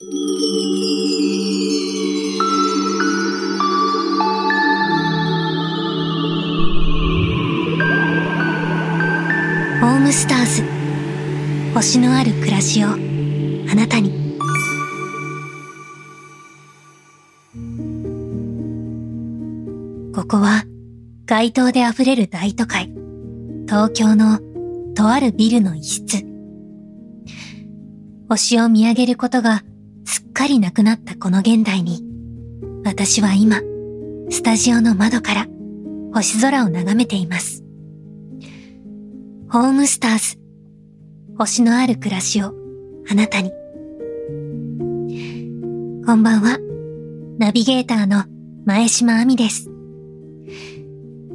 ホームスターズ。星のある暮らしを。あなたに。ここは街灯で溢れる大都会。東京のとあるビルの一室。星を見上げることがすっかりなくなったこの現代に私は今スタジオの窓から星空を眺めていますホームスターズ。星のある暮らしをあなたに。こんばんは。ナビゲーターの前島亜美です。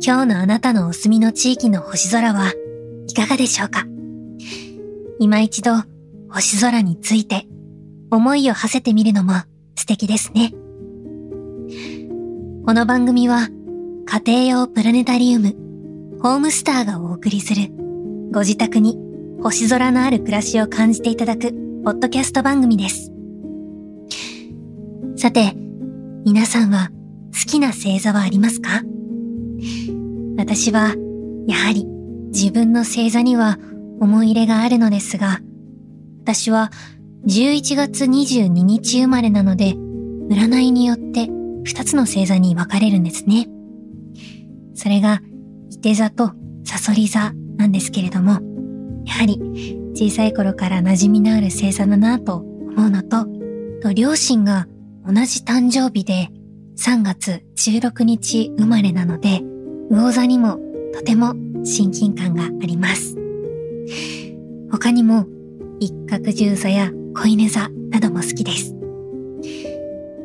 今日のあなたのお住みの地域の星空はいかがでしょうか？今一度星空について思いを馳せてみるのも素敵ですね。この番組は家庭用プラネタリウムホームスターがお送りするご自宅に星空のある暮らしを感じていただくポッドキャスト番組です。さて、皆さんは好きな星座はありますか？私は、やはり自分の星座には思い入れがあるのですが、私は11月22日生まれなので、占いによって2つの星座に分かれるんですね。それが、伊手座とサソリ座なんですけれども、やはり小さい頃から馴染みのある星座だなと思うのと、と両親が同じ誕生日で3月16日生まれなので、魚座にもとても親近感があります。他にも一角十座や子犬座なども好きです。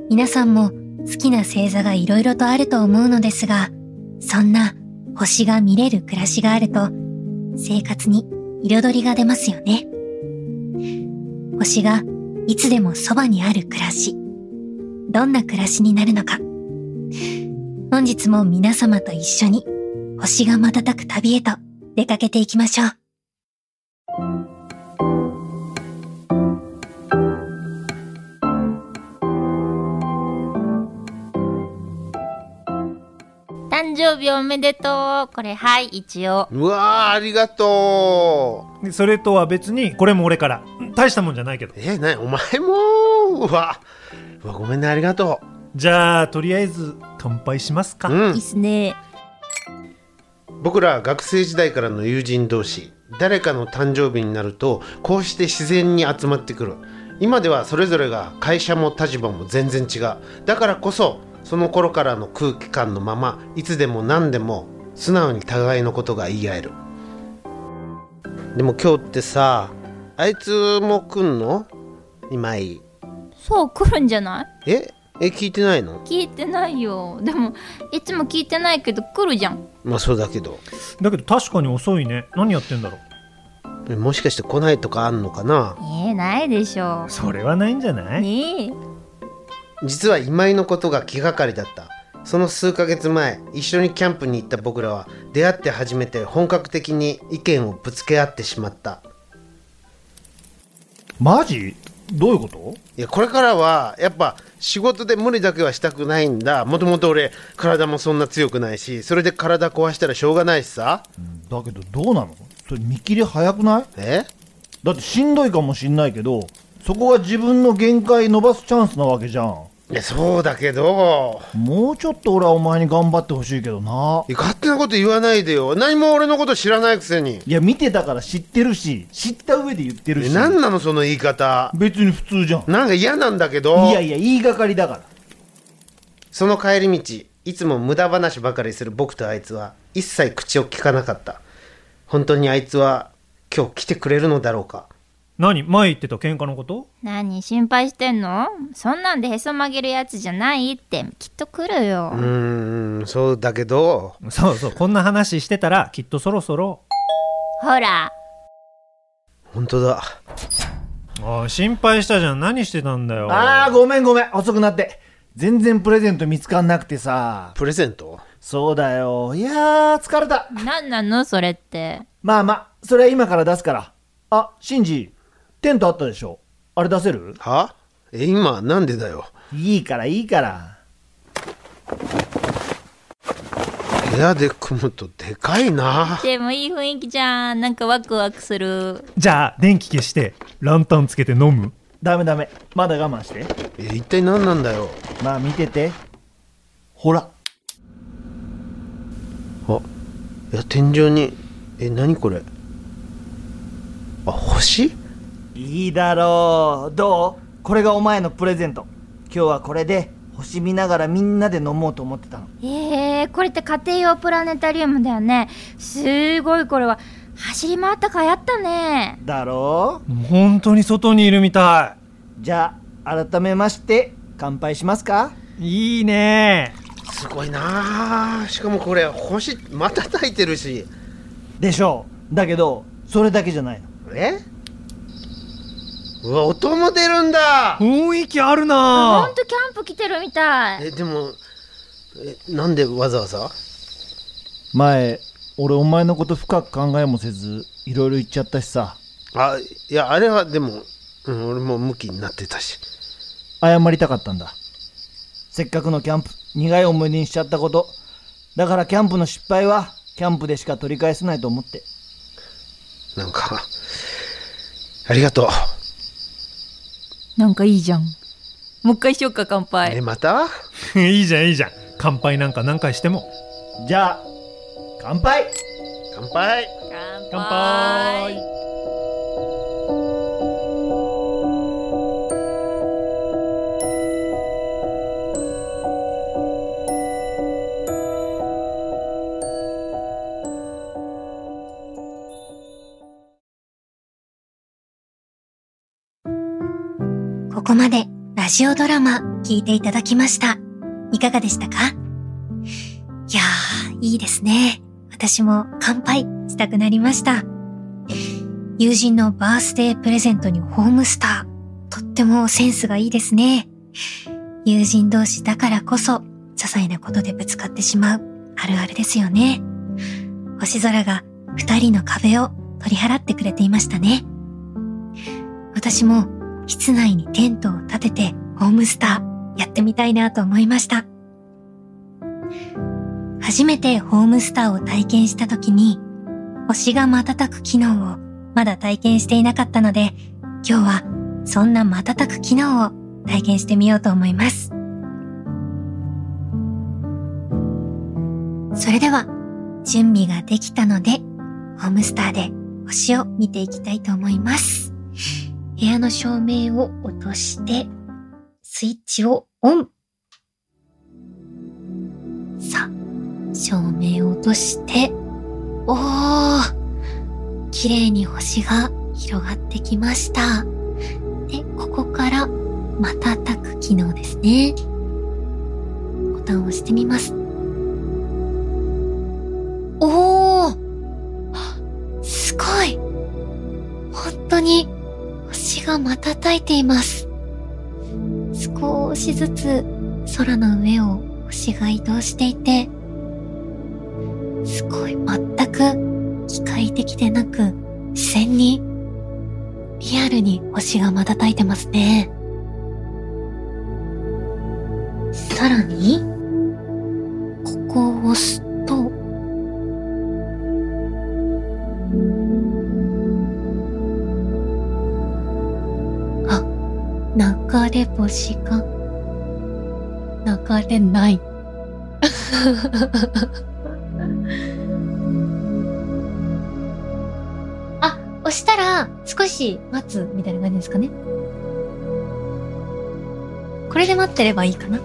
皆さんも好きな星座が色々とあると思うのですが、そんな星が見れる暮らしがあると生活に彩りが出ますよね。星がいつでもそばにある暮らし。どんな暮らしになるのか。本日も皆様と一緒に星が瞬く旅へと出かけていきましょう。生日おめでとう。これ、はい、一応。うわありがとう。それとは別に、これも俺から。大したもんじゃないけど。え、なお前もうわ、うわ、ごめんね、ありがとう。じゃあ、とりあえず、乾杯しますか。うん、いいっすね。僕ら学生時代からの友人同士、誰かの誕生日になると、こうして自然に集まってくる。今ではそれぞれが会社も立場も全然違う。だからこそ、その頃からの空気感のままいつでも何でも素直に互いのことが言い合える。でも今日ってさあいつも来んの？今井。そう来るんじゃない？え？え聞いてないの？聞いてないよ。でもいつも聞いてないけど来るじゃん。まあそうだけど。だけど確かに遅いね。何やってんだろう？もしかして来ないとかあんのかな？えー、ないでしょそれはないんじゃない？ねえ実は今井のことが気がかりだった。その数ヶ月前一緒にキャンプに行った僕らは出会って初めて本格的に意見をぶつけ合ってしまった。マジ？どういうこと？いやこれからはやっぱ仕事で無理だけはしたくないんだ。もともと俺体もそんな強くないしそれで体壊したらしょうがないしさ。だけどどうなの？それ見切り早くない？え？だってしんどいかもしんないけどそこが自分の限界伸ばすチャンスなわけじゃんいやそうだけど。もうちょっと俺はお前に頑張ってほしいけどな。勝手なこと言わないでよ。何も俺のこと知らないくせに。いや見てたから知ってるし知った上で言ってるし。何なのその言い方。別に普通じゃん。なんか嫌なんだけど。いやいや言いがかりだから。その帰り道いつも無駄話ばかりする僕とあいつは一切口を聞かなかった。本当にあいつは今日来てくれるのだろうか何前言ってた喧嘩のこと？何心配してんの？そんなんでへそ曲げるやつじゃないって。きっと来るよ。うーんそうだけど。そうそうこんな話してたらきっとそろそろ。ほら。本当だ。あ心配したじゃん。何してたんだよ。ああごめんごめん。遅くなって。全然プレゼント見つかんなくてさ。プレゼント？そうだよ。いやー疲れた。何なの？それって。まあまあそれは今から出すから。あシンジテントあったでしょ。あれ出せる？は？え今なんでだよ。いいからいいから。部屋で組むとでかいな。でもいい雰囲気じゃん。なんかワクワクする。じゃあ電気消してランタンつけて飲む？ダメダメ。まだ我慢して。え一体何なんだよ。まあ見てて。ほら。あいや天井に。え何これ？あ星？いいだろう。どう？これがお前のプレゼント。今日はこれで星見ながらみんなで飲もうと思ってたの。えー、これって家庭用プラネタリウムだよね。すごいこれは走り回ったかやったね。だろ本当に外にいるみたうじゃあ改めまして乾杯しますか。いいいね。すごいな。しかもこれ星またたいてるし。でしょう。だけどそれだけじゃないの。え？うわ音も出るんだ。雰囲気あるほなんとキャンプ来てるみたい。えでもえなんでわざわざ？前俺お前のこと深く考えもせずいろいろ言っちゃったしさ。あいやあれはでも、うん、俺もムキになってたし。謝りたかったんだ。せっかくのキャンプ苦い思い出にしちゃったこと。だからキャンプの失敗はキャンプでしか取り返せないと思って。なんかありがとなんかいいじゃん。もう一回しよっか乾う杯。えまた？いいじゃんいいじゃん。乾杯なんか何回しても。じゃあ乾杯。乾杯。乾乾杯ここまでラジオドラマ聞いていただきました。いかがでしたか？いやー、いいですね。私も乾杯したくなりました。友人のバースデープレゼントにホームスター。とってもセンスがいいですね。友人同士だからこそ、些細なことでぶつかってしまう、あるあるですよね。星空が二人の壁を取り払ってくれていましたね。私も室内にテントを立ててホームスターやってみたいなと思いました。初めてホームスターを体験した時に星が瞬く機能をまだ体験していなかったので今日はそんな瞬く機能を体験してみようと思います。それでは準備ができたのでホームスターで星を見ていきたいと思います。部屋の照明を落として、スイッチをオン。さあ、照明を落として、おー綺麗に星が広がってきました。で、ここから瞬く機能ですね。ボタンを押してみます。おーすごい本当にが瞬いています。少しずつ空の上を星が移動していて、すごい全く機械的でなく自然にリアルに星が瞬いてますね。流れ星が流れない。あ、押したら少し待つみたいな感じですかね。これで待ってればいいかな。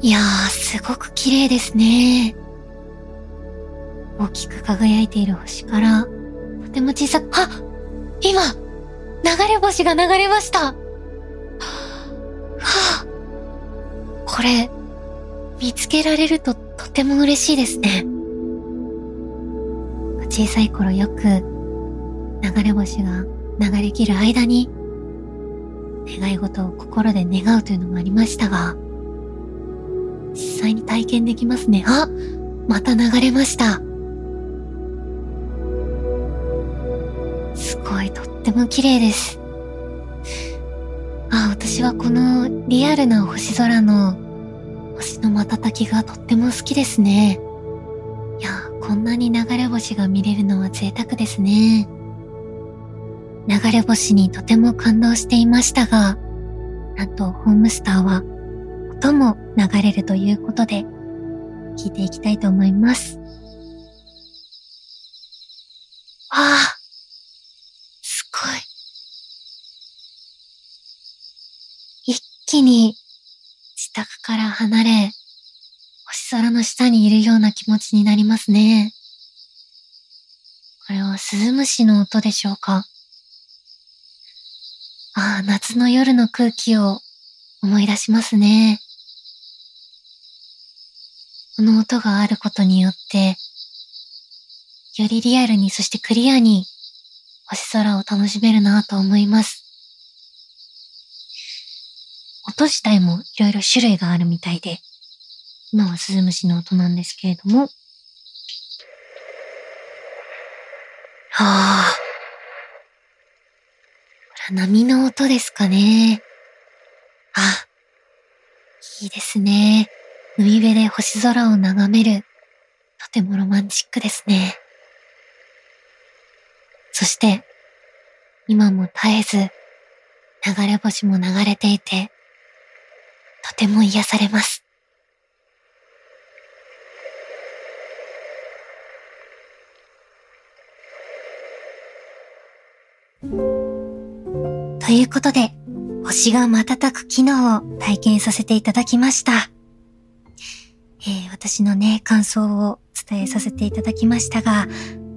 いやー、すごく綺麗ですね。大きく輝いている星から、とても小さく、あ今、流れ星が流れました。はあ、これ、見つけられるととても嬉しいですね。小さい頃よく、流れ星が流れ切る間に、願い事を心で願うというのもありましたが、実際に体験できますね。あまた流れました。すごい、とっても綺麗です。あ、私はこのリアルな星空の星の瞬きがとっても好きですね。いや、こんなに流れ星が見れるのは贅沢ですね。流れ星にとても感動していましたが、なんとホームスターは音も流れるということで、聞いていきたいと思います。ああ、すごい。一気に自宅から離れ、星空の下にいるような気持ちになりますね。これはスズムシの音でしょうか？ああ、夏の夜の空気を思い出しますね。この音があることによって、よりリアルにそしてクリアに星空を楽しめるなと思います。音自体もいろいろ種類があるみたいで、今はスズムシの音なんですけれども。はあ。これ波の音ですかね。あ、いいですね。海辺で星空を眺める。とてもロマンチックですね。そして、今も絶えず、流れ星も流れていて、ても癒されます。ということで、星が瞬く機能を体験させていただきました。えー私のね、感想を伝えさせていただきましたが、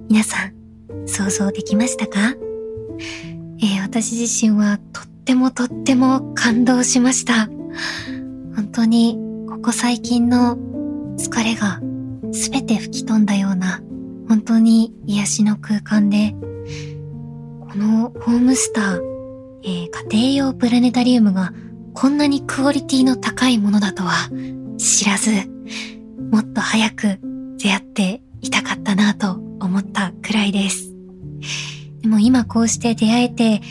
皆さん、想像できましたか？えー私自身はとってもとっても感動しました。本当に、ここ最近の疲れがすべて吹き飛んだような、本当に癒しの空間で、このホームスター、えー家庭用プラネタリウムがこんなにクオリティの高いものだとは知らず、もっと早く出会っていたかったなと思ったくらいです。でも今こうして出会えて、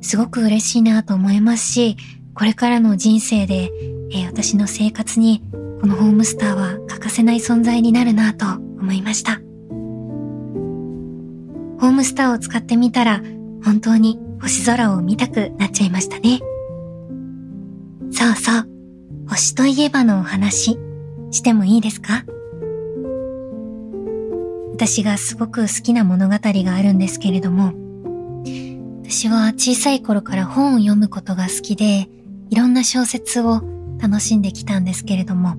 すごく嬉しいなと思いますし、これからの人生で、えー私の生活にこのホームスターは欠かせない存在になるなと思いました。ホームスターを使ってみたら、本当に星空を見たくなっちゃいましたね。そうそう。星といえばのお話、してもいいですか？私がすごく好きな物語があるんですけれども、私は小さい頃から本を読むことが好きで、いろんな小説を楽しんできたんですけれども、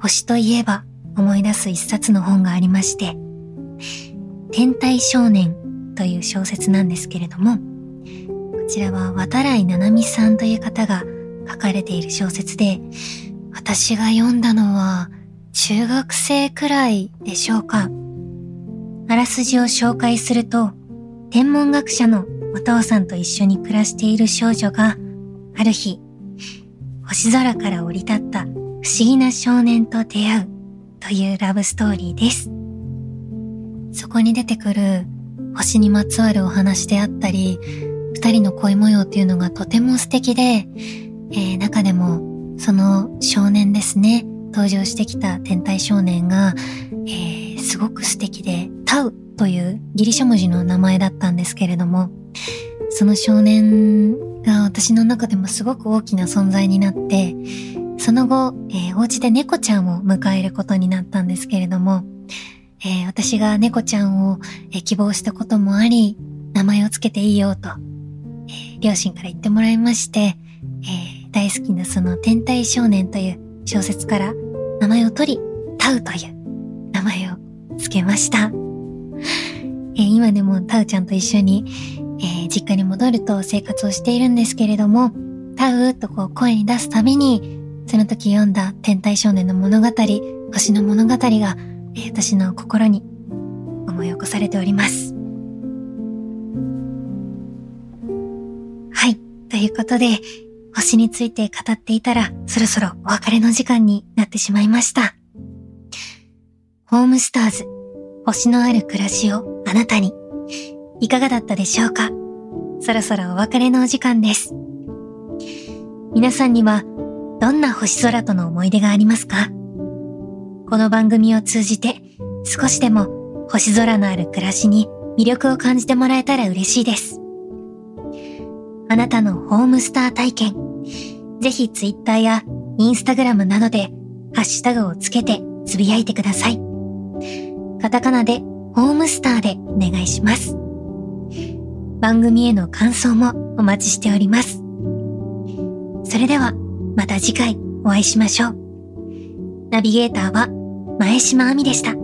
星といえば思い出す一冊の本がありまして、天体少年という小説なんですけれども、こちらは渡来七海さんという方が書かれている小説で、私が読んだのは中学生くらいでしょうか。あらすじを紹介すると、天文学者のお父さんと一緒に暮らしている少女が、ある日、星空から降り立った不思議な少年と出会うというラブストーリーです。そこに出てくる星にまつわるお話であったり、二人の恋模様っていうのがとても素敵で、えー中でもその少年ですね、登場してきた天体少年が、えーすごく素敵で、タウというギリシャ文字の名前だったんですけれども、その少年が私の中でもすごく大きな存在になって、その後、えーお家で猫ちゃんを迎えることになったんですけれども、えー私が猫ちゃんを、えー希望したこともあり、名前をつけていいよと、え両親から言ってもらいまして、え大好きなその天体少年という小説から名前を取り、タウという名前をつけました。え今でもタウちゃんと一緒に、えー実家に戻ると生活をしているんですけれども、タウとこう声に出すたびに、その時読んだ天体少年の物語、星の物語が、えー私の心に思い起こされております。はい。ということで、星について語っていたら、そろそろお別れの時間になってしまいました。ホームスターズ、星のある暮らしをあなたに。いかがだったでしょうか？そろそろお別れのお時間です。皆さんにはどんな星空との思い出がありますか？この番組を通じて少しでも星空のある暮らしに魅力を感じてもらえたら嬉しいです。あなたのホームスター体験、ぜひツイッターやインスタグラムなどでハッシュタグをつけてつぶやいてください。カタカナでホームスターでお願いします。番組への感想もお待ちしております。それではまた次回お会いしましょう。ナビゲーターは前島亜美でした。